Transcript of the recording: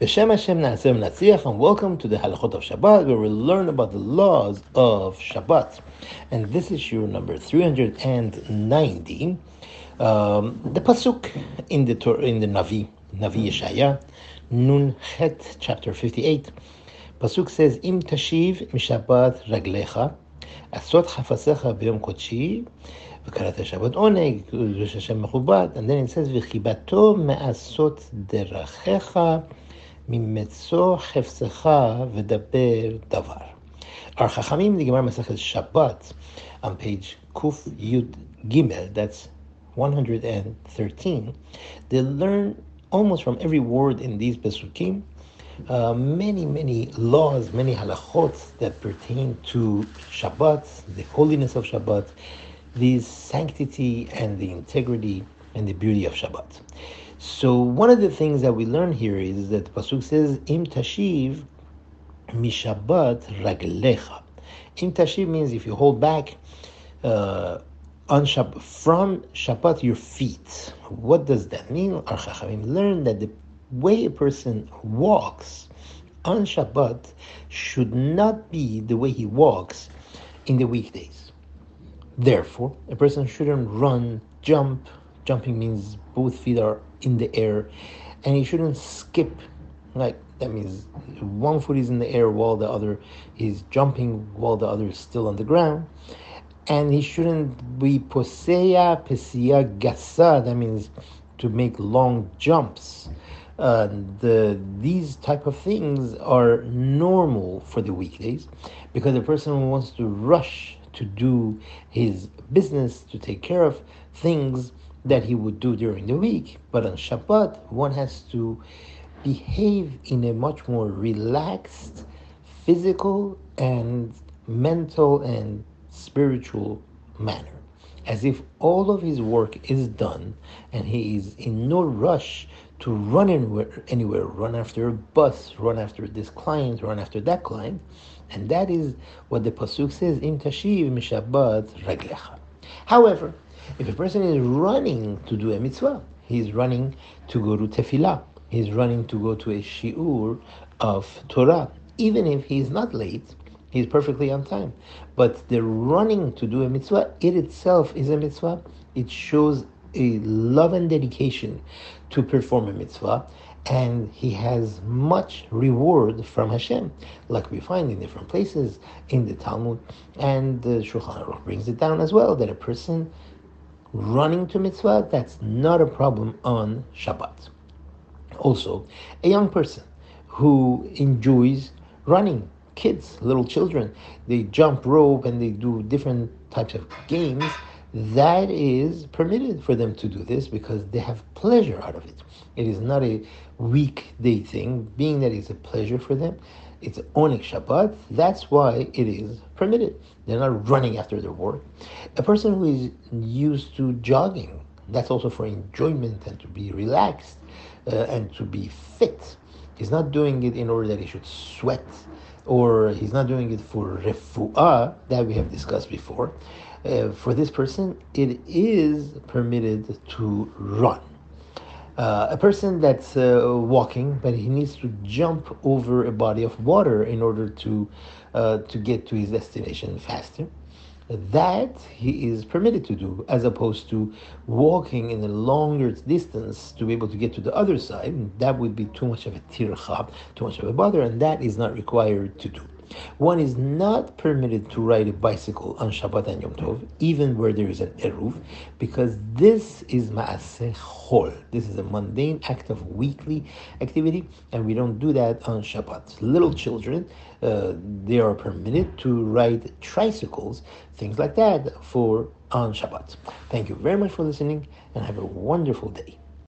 B'Shem Hashem Na'aseh Natzliach, and welcome to the Halachot of Shabbat, where we learn about the laws of Shabbat. And this is shiur number 390. Um, the pasuk in the Torah, in the Navi, Navi Yeshaya, Nun Het, chapter 58. Pasuk says, Im tashiv mishabat raglecha, asot chafasecha b'yom kodshi, וקראת שבת עונג, קדוש השם מכובד, and then it says, וחיבתו מעשות דרכיך ממצוא חפצך ודבר דבר. Our Chachamim, the Gemara Masachet Shabbat, on page Kuf Yud Gimel, that's 113, they learn almost from every word in these Pesukim uh, many, many laws, many halachot that pertain to Shabbat, the holiness of Shabbat, the sanctity and the integrity and the beauty of Shabbat. So one of the things that we learn here is that the pasuk says, "Im tashiv mishabat raglecha." Im tashiv means if you hold back uh, on Shab- from Shabbat your feet. What does that mean? Our Chachamim learn that the way a person walks on Shabbat should not be the way he walks in the weekdays. Therefore, a person shouldn't run, jump. Jumping means both feet are in the air, and he shouldn't skip. Like that means one foot is in the air while the other is jumping, while the other is still on the ground. And he shouldn't be poseya pesia gasa. That means to make long jumps. Uh, the these type of things are normal for the weekdays because the person wants to rush to do his business, to take care of things that he would do during the week. But on Shabbat, one has to behave in a much more relaxed, physical, and mental and spiritual manner. As if all of his work is done and he is in no rush to run anywhere, anywhere, run after a bus, run after this client, run after that client. And that is what the Pasuk says, Im tashiv mishabat raglecha. However, if a person is running to do a mitzvah, he's running to go to tefillah, he's running to go to a shiur of Torah, even if he's not late, he's perfectly on time. But the running to do a mitzvah, it itself is a mitzvah. It shows a love and dedication to perform a mitzvah, and he has much reward from Hashem, like we find in different places in the Talmud, and the Shulchan Aruch brings it down as well that a person running to mitzvah that's not a problem on Shabbat. Also, a young person who enjoys running, kids, little children, they jump rope and they do different types of games that is permitted for them to do this because they have pleasure out of it. It is not a weekday thing, being that it's a pleasure for them. It's Oneg Shabbat. That's why it is permitted. They're not running after their work. A person who is used to jogging, that's also for enjoyment and to be relaxed uh, and to be fit. He's not doing it in order that he should sweat or he's not doing it for refuah that we have discussed before. Uh, for this person, it is permitted to run. Uh, a person that's uh, walking, but he needs to jump over a body of water in order to uh, to get to his destination faster. That he is permitted to do, as opposed to walking in a longer distance to be able to get to the other side. That would be too much of a tircha, too much of a bother, and that is not required to do. One is not permitted to ride a bicycle on Shabbat and Yom Tov, even where there is an eruv, because this is ma'aseh chol. This is a mundane act of weekly activity, and we don't do that on Shabbat. Little children, uh, they are permitted to ride tricycles, things like that, for on Shabbat. Thank you very much for listening, and have a wonderful day.